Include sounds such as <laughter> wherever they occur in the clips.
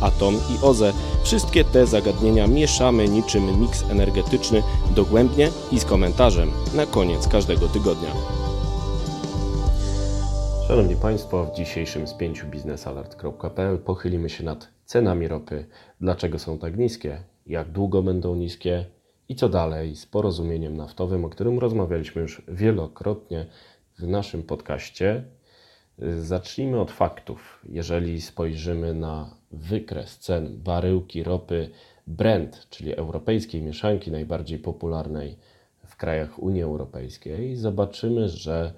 atom i OZE. Wszystkie te zagadnienia mieszamy niczym miks energetyczny dogłębnie i z komentarzem na koniec każdego tygodnia. Szanowni Państwo, w dzisiejszym spięciu biznesalert.pl pochylimy się nad cenami ropy, dlaczego są tak niskie, jak długo będą niskie? I co dalej? Z porozumieniem naftowym, o którym rozmawialiśmy już wielokrotnie w naszym podcaście. Zacznijmy od faktów. Jeżeli spojrzymy na wykres cen baryłki ropy Brent, czyli europejskiej mieszanki najbardziej popularnej w krajach Unii Europejskiej, zobaczymy, że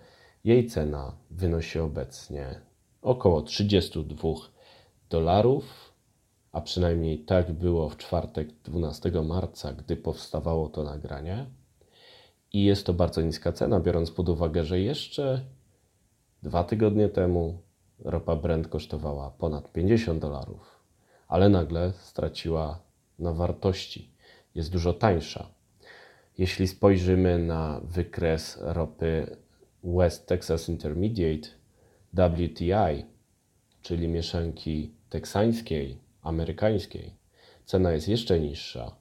jej cena wynosi obecnie około 32 dolarów, a przynajmniej tak było w czwartek 12 marca, gdy powstawało to nagranie. I jest to bardzo niska cena, biorąc pod uwagę, że jeszcze dwa tygodnie temu ropa Brent kosztowała ponad 50 dolarów, ale nagle straciła na wartości. Jest dużo tańsza. Jeśli spojrzymy na wykres ropy West Texas Intermediate WTI, czyli mieszanki teksańskiej, amerykańskiej, cena jest jeszcze niższa.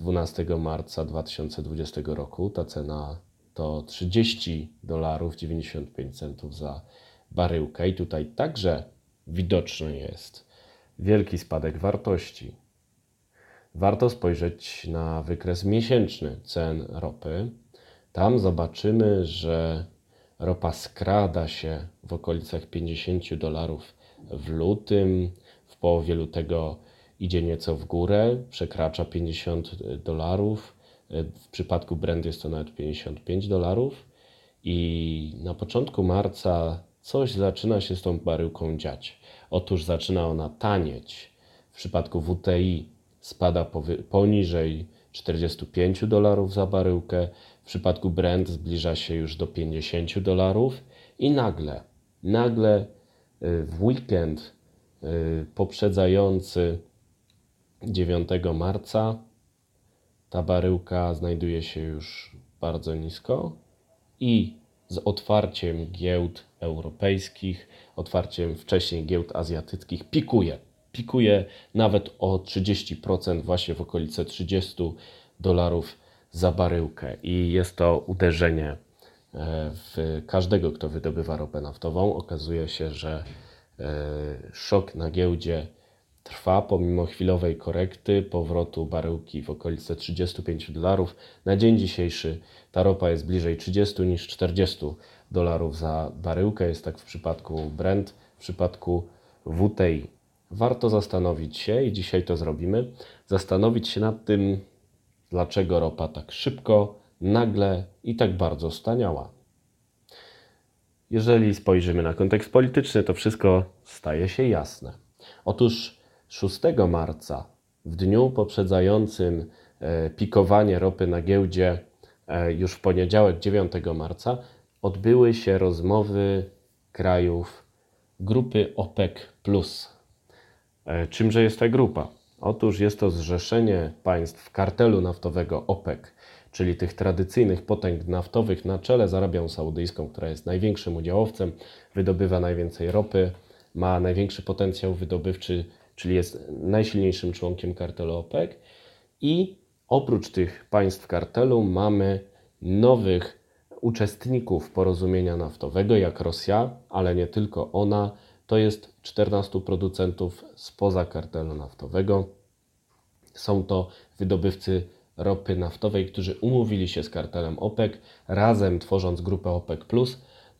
12 marca 2020 roku ta cena to 30 dolarów 95 centów za baryłkę i tutaj także widoczny jest wielki spadek wartości. Warto spojrzeć na wykres miesięczny cen ropy. Tam zobaczymy, że ropa skrada się w okolicach 50 dolarów w lutym, w połowie lutego idzie nieco w górę, przekracza 50 dolarów. W przypadku Brent jest to nawet 55 dolarów. I na początku marca coś zaczyna się z tą baryłką dziać. Otóż zaczyna ona tanieć. W przypadku WTI spada poniżej 45 dolarów za baryłkę. W przypadku Brent zbliża się już do 50 dolarów i nagle, nagle y, w weekend y, poprzedzający 9 marca ta baryłka znajduje się już bardzo nisko i z otwarciem giełd europejskich, otwarciem wcześniej giełd azjatyckich pikuje. Pikuje nawet o 30%, właśnie w okolice 30 dolarów za baryłkę. I jest to uderzenie e, w każdego, kto wydobywa ropę naftową. Okazuje się, że e, szok na giełdzie trwa pomimo chwilowej korekty, powrotu baryłki w okolice 35 dolarów. Na dzień dzisiejszy ta ropa jest bliżej 30 niż 40 dolarów za baryłkę. Jest tak w przypadku Brent, w przypadku WTI. Warto zastanowić się, i dzisiaj to zrobimy, zastanowić się nad tym, dlaczego ropa tak szybko, nagle i tak bardzo staniała. Jeżeli spojrzymy na kontekst polityczny, to wszystko staje się jasne. Otóż 6 marca, w dniu poprzedzającym e, pikowanie ropy na giełdzie, e, już w poniedziałek 9 marca, odbyły się rozmowy krajów grupy OPEC. E, czymże jest ta grupa? Otóż jest to zrzeszenie państw kartelu naftowego OPEC, czyli tych tradycyjnych potęg naftowych na czele z Arabią Saudyjską, która jest największym udziałowcem, wydobywa najwięcej ropy, ma największy potencjał wydobywczy czyli jest najsilniejszym członkiem kartelu OPEC. I oprócz tych państw kartelu mamy nowych uczestników porozumienia naftowego, jak Rosja, ale nie tylko ona. To jest 14 producentów spoza kartelu naftowego. Są to wydobywcy ropy naftowej, którzy umówili się z kartelem OPEC, razem tworząc grupę OPEC,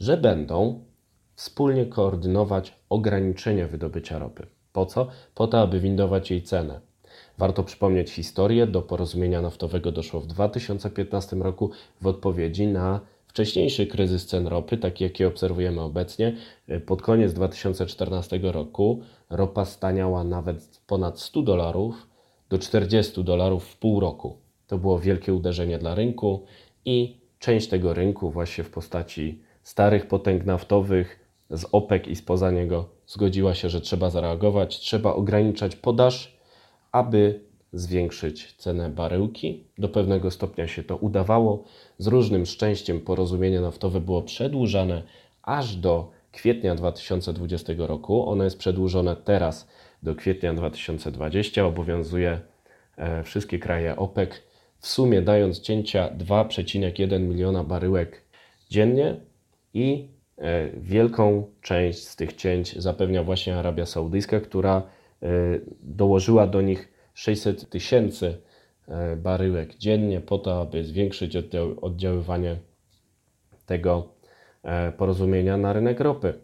że będą wspólnie koordynować ograniczenie wydobycia ropy. Po co? Po to, aby windować jej cenę. Warto przypomnieć historię. Do porozumienia naftowego doszło w 2015 roku w odpowiedzi na wcześniejszy kryzys cen ropy, taki jaki obserwujemy obecnie. Pod koniec 2014 roku ropa staniała nawet ponad 100 dolarów do 40 dolarów w pół roku. To było wielkie uderzenie dla rynku i część tego rynku właśnie w postaci starych potęg naftowych z OPEC i spoza niego zgodziła się, że trzeba zareagować, trzeba ograniczać podaż, aby zwiększyć cenę baryłki. Do pewnego stopnia się to udawało. Z różnym szczęściem porozumienie naftowe było przedłużane aż do kwietnia 2020 roku. Ono jest przedłużone teraz do kwietnia 2020. Obowiązuje e, wszystkie kraje OPEC, w sumie dając cięcia 2,1 miliona baryłek dziennie i wielką część z tych cięć zapewnia właśnie Arabia Saudyjska, która e, dołożyła do nich 600 tysięcy baryłek dziennie po to, aby zwiększyć oddziaływanie tego porozumienia na rynek ropy.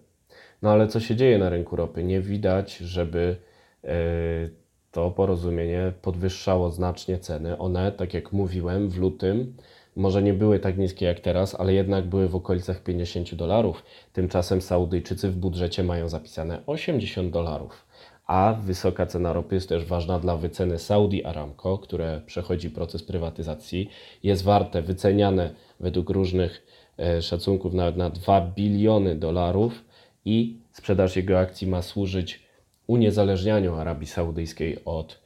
No ale co się dzieje na rynku ropy? Nie widać, żeby e, to porozumienie podwyższało znacznie ceny. One, tak jak mówiłem, w lutym może nie były tak niskie jak teraz, ale jednak były w okolicach 50 dolarów. Tymczasem Saudyjczycy w budżecie mają zapisane 80 dolarów. A wysoka cena ropy jest też ważna dla wyceny Saudi Aramco, które przechodzi proces prywatyzacji. Jest warte, wyceniane według różnych e, szacunków nawet na 2 biliony dolarów i sprzedaż jego akcji ma służyć uniezależnianiu Arabii Saudyjskiej od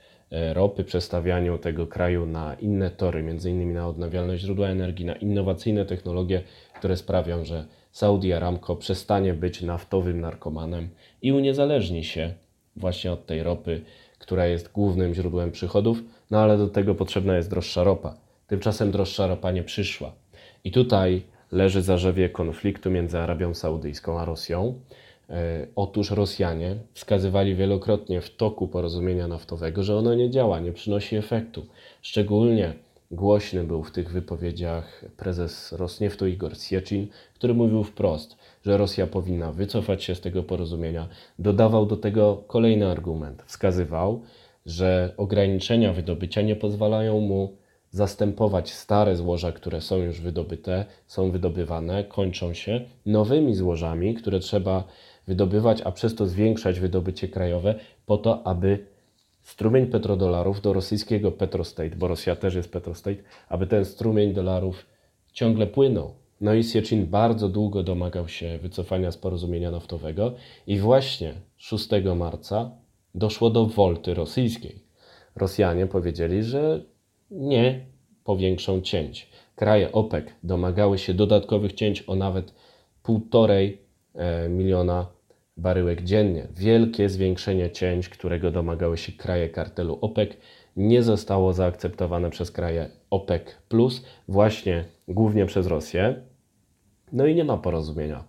ropy, przestawianiu tego kraju na inne tory, między innymi na odnawialne źródła energii, na innowacyjne technologie, które sprawią, że Saudi Aramco przestanie być naftowym narkomanem i uniezależni się właśnie od tej ropy, która jest głównym źródłem przychodów, no ale do tego potrzebna jest droższa ropa. Tymczasem droższa ropa nie przyszła. I tutaj leży zarzewie konfliktu między Arabią Saudyjską a Rosją. E, otóż Rosjanie wskazywali wielokrotnie w toku porozumienia naftowego, że ono nie działa, nie przynosi efektu. Szczególnie głośny był w tych wypowiedziach prezes Rosnieftu Igor Sieczin, który mówił wprost, że Rosja powinna wycofać się z tego porozumienia. Dodawał do tego kolejny argument. Wskazywał, że ograniczenia wydobycia nie pozwalają mu zastępować stare złoża, które są już wydobyte, są wydobywane, kończą się nowymi złożami, które trzeba wydobywać, a przez to zwiększać wydobycie krajowe, po to, aby strumień petrodolarów do rosyjskiego Petrostate, bo Rosja też jest Petrostate, aby ten strumień dolarów ciągle płynął. No i Siecin bardzo długo domagał się wycofania z porozumienia naftowego i właśnie 6 marca doszło do wolty rosyjskiej. Rosjanie powiedzieli, że nie powiększą cięć. Kraje OPEC domagały się dodatkowych cięć o nawet 1,5 e, miliona baryłek dziennie. Wielkie zwiększenie cięć, którego domagały się kraje kartelu OPEC, nie zostało zaakceptowane przez kraje OPEC, właśnie głównie przez Rosję. No i nie ma porozumienia.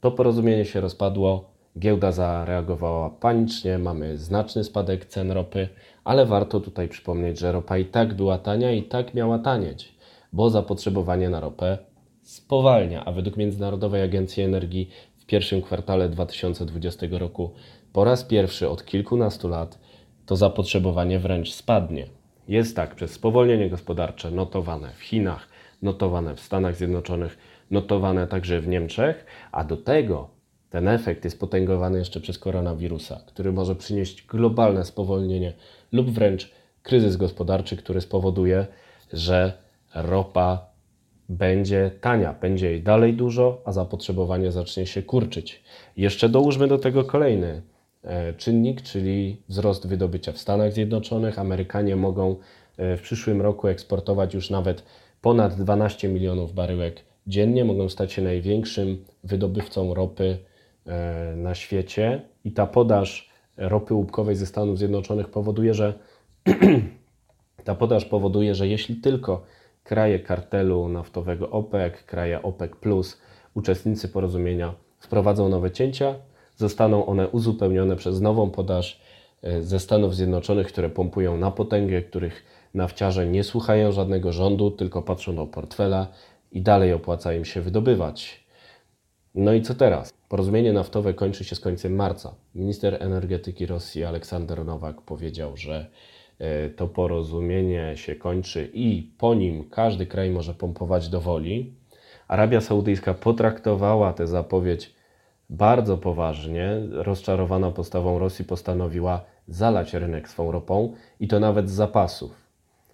To porozumienie się rozpadło, giełda zareagowała panicznie, mamy znaczny spadek cen ropy, ale warto tutaj przypomnieć, że ropa i tak była tania i tak miała tanieć, bo zapotrzebowanie na ropę spowalnia, a według Międzynarodowej Agencji Energii pierwszym kwartale 2020 roku po raz pierwszy od kilkunastu lat to zapotrzebowanie wręcz spadnie. Jest tak, przez spowolnienie gospodarcze notowane w Chinach, notowane w Stanach Zjednoczonych, notowane także w Niemczech, a do tego ten efekt jest potęgowany jeszcze przez koronawirusa, który może przynieść globalne spowolnienie lub wręcz kryzys gospodarczy, który spowoduje, że ropa będzie tania, będzie jej dalej dużo, a zapotrzebowanie zacznie się kurczyć. Jeszcze dołóżmy do tego kolejny e, czynnik, czyli wzrost wydobycia w Stanach Zjednoczonych. Amerykanie mogą e, w przyszłym roku eksportować już nawet ponad 12 milionów baryłek dziennie, mogą stać się największym wydobywcą ropy e, na świecie i ta podaż ropy łupkowej ze Stanów Zjednoczonych powoduje, że <clears throat> ta podaż powoduje, że jeśli tylko kraje kartelu naftowego OPEC, kraje OPEC, uczestnicy porozumienia wprowadzą nowe cięcia, zostaną one uzupełnione przez nową podaż e, ze Stanów Zjednoczonych, które pompują na potęgę, których nafciarze nie słuchają żadnego rządu, tylko patrzą do portfela i dalej opłaca im się wydobywać. No i co teraz? Porozumienie naftowe kończy się z końcem marca. Minister energetyki Rosji Aleksander Nowak powiedział, że to porozumienie się kończy i po nim każdy kraj może pompować do woli. Arabia Saudyjska potraktowała tę zapowiedź bardzo poważnie. Rozczarowana postawą Rosji postanowiła zalać rynek swą ropą i to nawet z zapasów.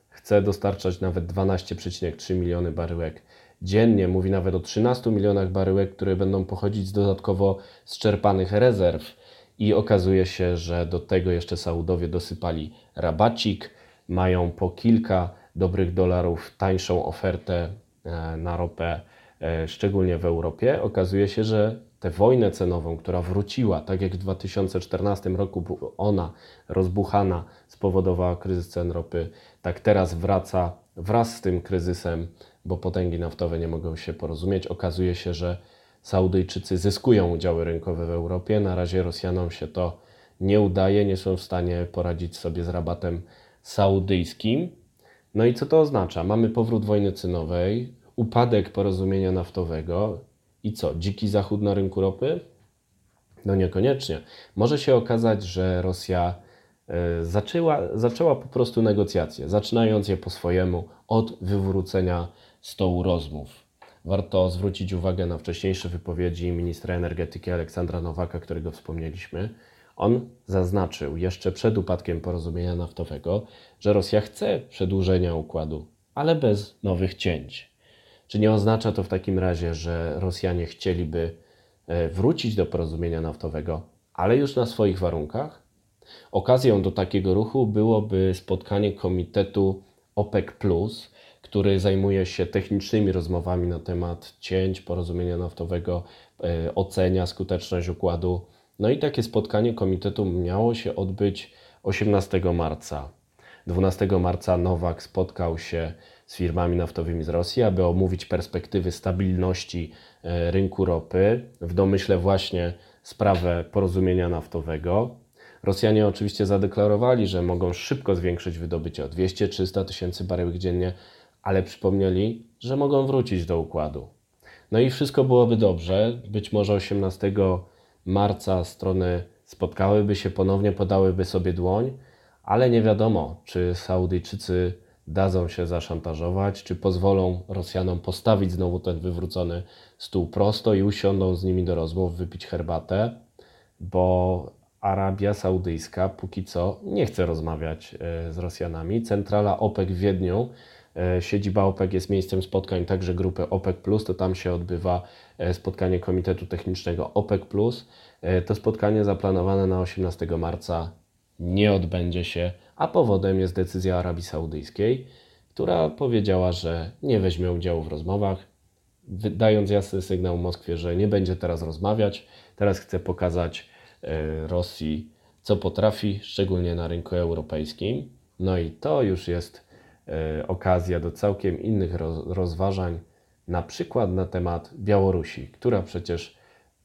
Chce dostarczać nawet 12,3 miliony baryłek dziennie, mówi nawet o 13 milionach baryłek, które będą pochodzić z dodatkowo zczerpanych rezerw. I okazuje się, że do tego jeszcze Saudowie dosypali rabacik, mają po kilka dobrych dolarów tańszą ofertę e, na ropę, e, szczególnie w Europie. Okazuje się, że tę wojnę cenową, która wróciła, tak jak w 2014 roku ona rozbuchana spowodowała kryzys cen ropy, tak teraz wraca wraz z tym kryzysem, bo potęgi naftowe nie mogą się porozumieć. Okazuje się, że Saudyjczycy zyskują udziały rynkowe w Europie. Na razie Rosjanom się to nie udaje, nie są w stanie poradzić sobie z rabatem saudyjskim. No i co to oznacza? Mamy powrót wojny cenowej, upadek porozumienia naftowego i co? Dziki zachód na rynku ropy? No niekoniecznie. Może się okazać, że Rosja e, zaczęła, zaczęła po prostu negocjacje, zaczynając je po swojemu od wywrócenia stołu rozmów. Warto zwrócić uwagę na wcześniejsze wypowiedzi ministra energetyki Aleksandra Nowaka, którego wspomnieliśmy. On zaznaczył jeszcze przed upadkiem porozumienia naftowego, że Rosja chce przedłużenia układu, ale bez nowych cięć. Czy nie oznacza to w takim razie, że Rosjanie chcieliby e, wrócić do porozumienia naftowego, ale już na swoich warunkach? Okazją do takiego ruchu byłoby spotkanie komitetu OPEC, który zajmuje się technicznymi rozmowami na temat cięć porozumienia naftowego, e, ocenia skuteczność układu. No i takie spotkanie komitetu miało się odbyć 18 marca. 12 marca Nowak spotkał się z firmami naftowymi z Rosji, aby omówić perspektywy stabilności e, rynku ropy, w domyśle właśnie sprawę porozumienia naftowego. Rosjanie oczywiście zadeklarowali, że mogą szybko zwiększyć wydobycie o 200-300 tysięcy baryłek dziennie, ale przypomnieli, że mogą wrócić do układu. No i wszystko byłoby dobrze. Być może 18 marca strony spotkałyby się ponownie, podałyby sobie dłoń, ale nie wiadomo, czy Saudyjczycy dadzą się zaszantażować, czy pozwolą Rosjanom postawić znowu ten wywrócony stół prosto i usiądą z nimi do rozmów, wypić herbatę, bo Arabia Saudyjska póki co nie chce rozmawiać e, z Rosjanami. Centrala OPEC w Wiedniu siedziba OPEC jest miejscem spotkań także grupy OPEC, to tam się odbywa e, spotkanie Komitetu Technicznego OPEC. E, to spotkanie zaplanowane na 18 marca nie odbędzie się, a powodem jest decyzja Arabii Saudyjskiej, która powiedziała, że nie weźmie udziału w rozmowach, dając jasny sygnał Moskwie, że nie będzie teraz rozmawiać. Teraz chce pokazać Rosji, co potrafi, szczególnie na rynku europejskim. No i to już jest E, okazja do całkiem innych rozważań, na przykład na temat Białorusi, która przecież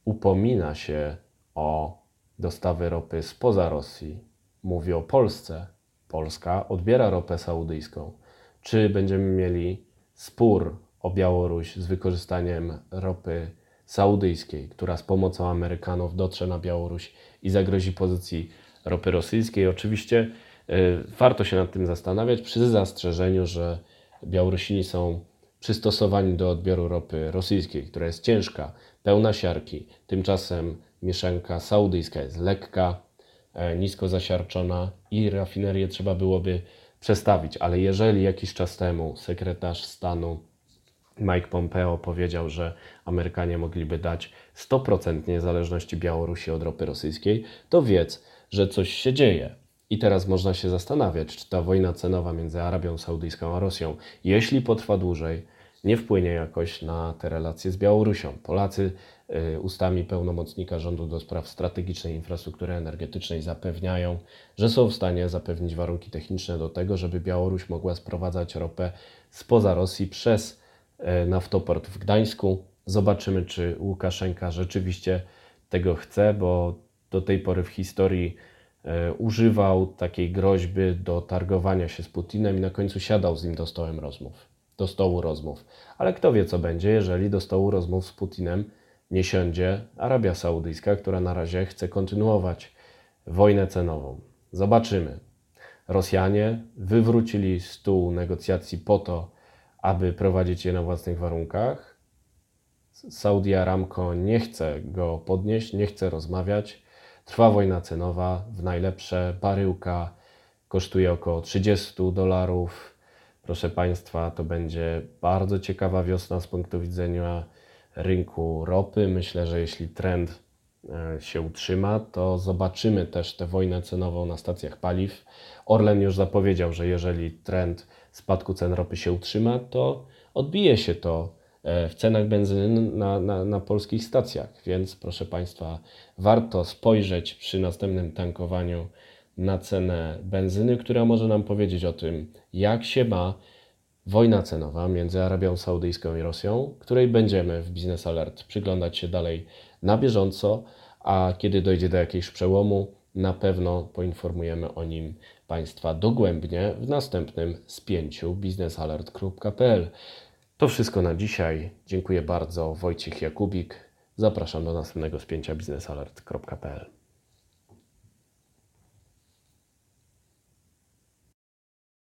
upomina się o dostawy ropy spoza Rosji. Mówi o Polsce. Polska odbiera ropę saudyjską. Czy będziemy mieli spór o Białoruś z wykorzystaniem ropy saudyjskiej, która z pomocą Amerykanów dotrze na Białoruś i zagrozi pozycji ropy rosyjskiej? Oczywiście warto się nad tym zastanawiać przy zastrzeżeniu, że Białorusini są przystosowani do odbioru ropy rosyjskiej, która jest ciężka, pełna siarki. Tymczasem mieszanka saudyjska jest lekka, e, nisko zasiarczona i rafinerię trzeba byłoby przestawić. Ale jeżeli jakiś czas temu sekretarz stanu Mike Pompeo powiedział, że Amerykanie mogliby dać 100% niezależności Białorusi od ropy rosyjskiej, to wiedz, że coś się dzieje. I teraz można się zastanawiać, czy ta wojna cenowa między Arabią Saudyjską a Rosją, jeśli potrwa dłużej, nie wpłynie jakoś na te relacje z Białorusią. Polacy y, ustami pełnomocnika rządu do spraw strategicznej infrastruktury energetycznej zapewniają, że są w stanie zapewnić warunki techniczne do tego, żeby Białoruś mogła sprowadzać ropę spoza Rosji przez y, naftoport w Gdańsku. Zobaczymy, czy Łukaszenka rzeczywiście tego chce, bo do tej pory w historii używał takiej groźby do targowania się z Putinem i na końcu siadał z nim do stołem rozmów, do stołu rozmów. Ale kto wie, co będzie, jeżeli do stołu rozmów z Putinem nie siądzie Arabia Saudyjska, która na razie chce kontynuować wojnę cenową. Zobaczymy. Rosjanie wywrócili stół negocjacji po to, aby prowadzić je na własnych warunkach. Saudi Aramco nie chce go podnieść, nie chce rozmawiać. Trwa wojna cenowa, w najlepsze baryłka kosztuje około 30 dolarów. Proszę Państwa, to będzie bardzo ciekawa wiosna z punktu widzenia rynku ropy. Myślę, że jeśli trend e, się utrzyma, to zobaczymy też tę wojnę cenową na stacjach paliw. Orlen już zapowiedział, że jeżeli trend spadku cen ropy się utrzyma, to odbije się to w cenach benzyny na, na, na polskich stacjach. Więc proszę Państwa, warto spojrzeć przy następnym tankowaniu na cenę benzyny, która może nam powiedzieć o tym, jak się ma wojna cenowa między Arabią Saudyjską i Rosją, której będziemy w Business Alert przyglądać się dalej na bieżąco, a kiedy dojdzie do jakiegoś przełomu, na pewno poinformujemy o nim Państwa dogłębnie w następnym spięciu biznesalert.pl. To wszystko na dzisiaj. Dziękuję bardzo. Wojciech Jakubik. Zapraszam do następnego spięcia biznesalert.pl.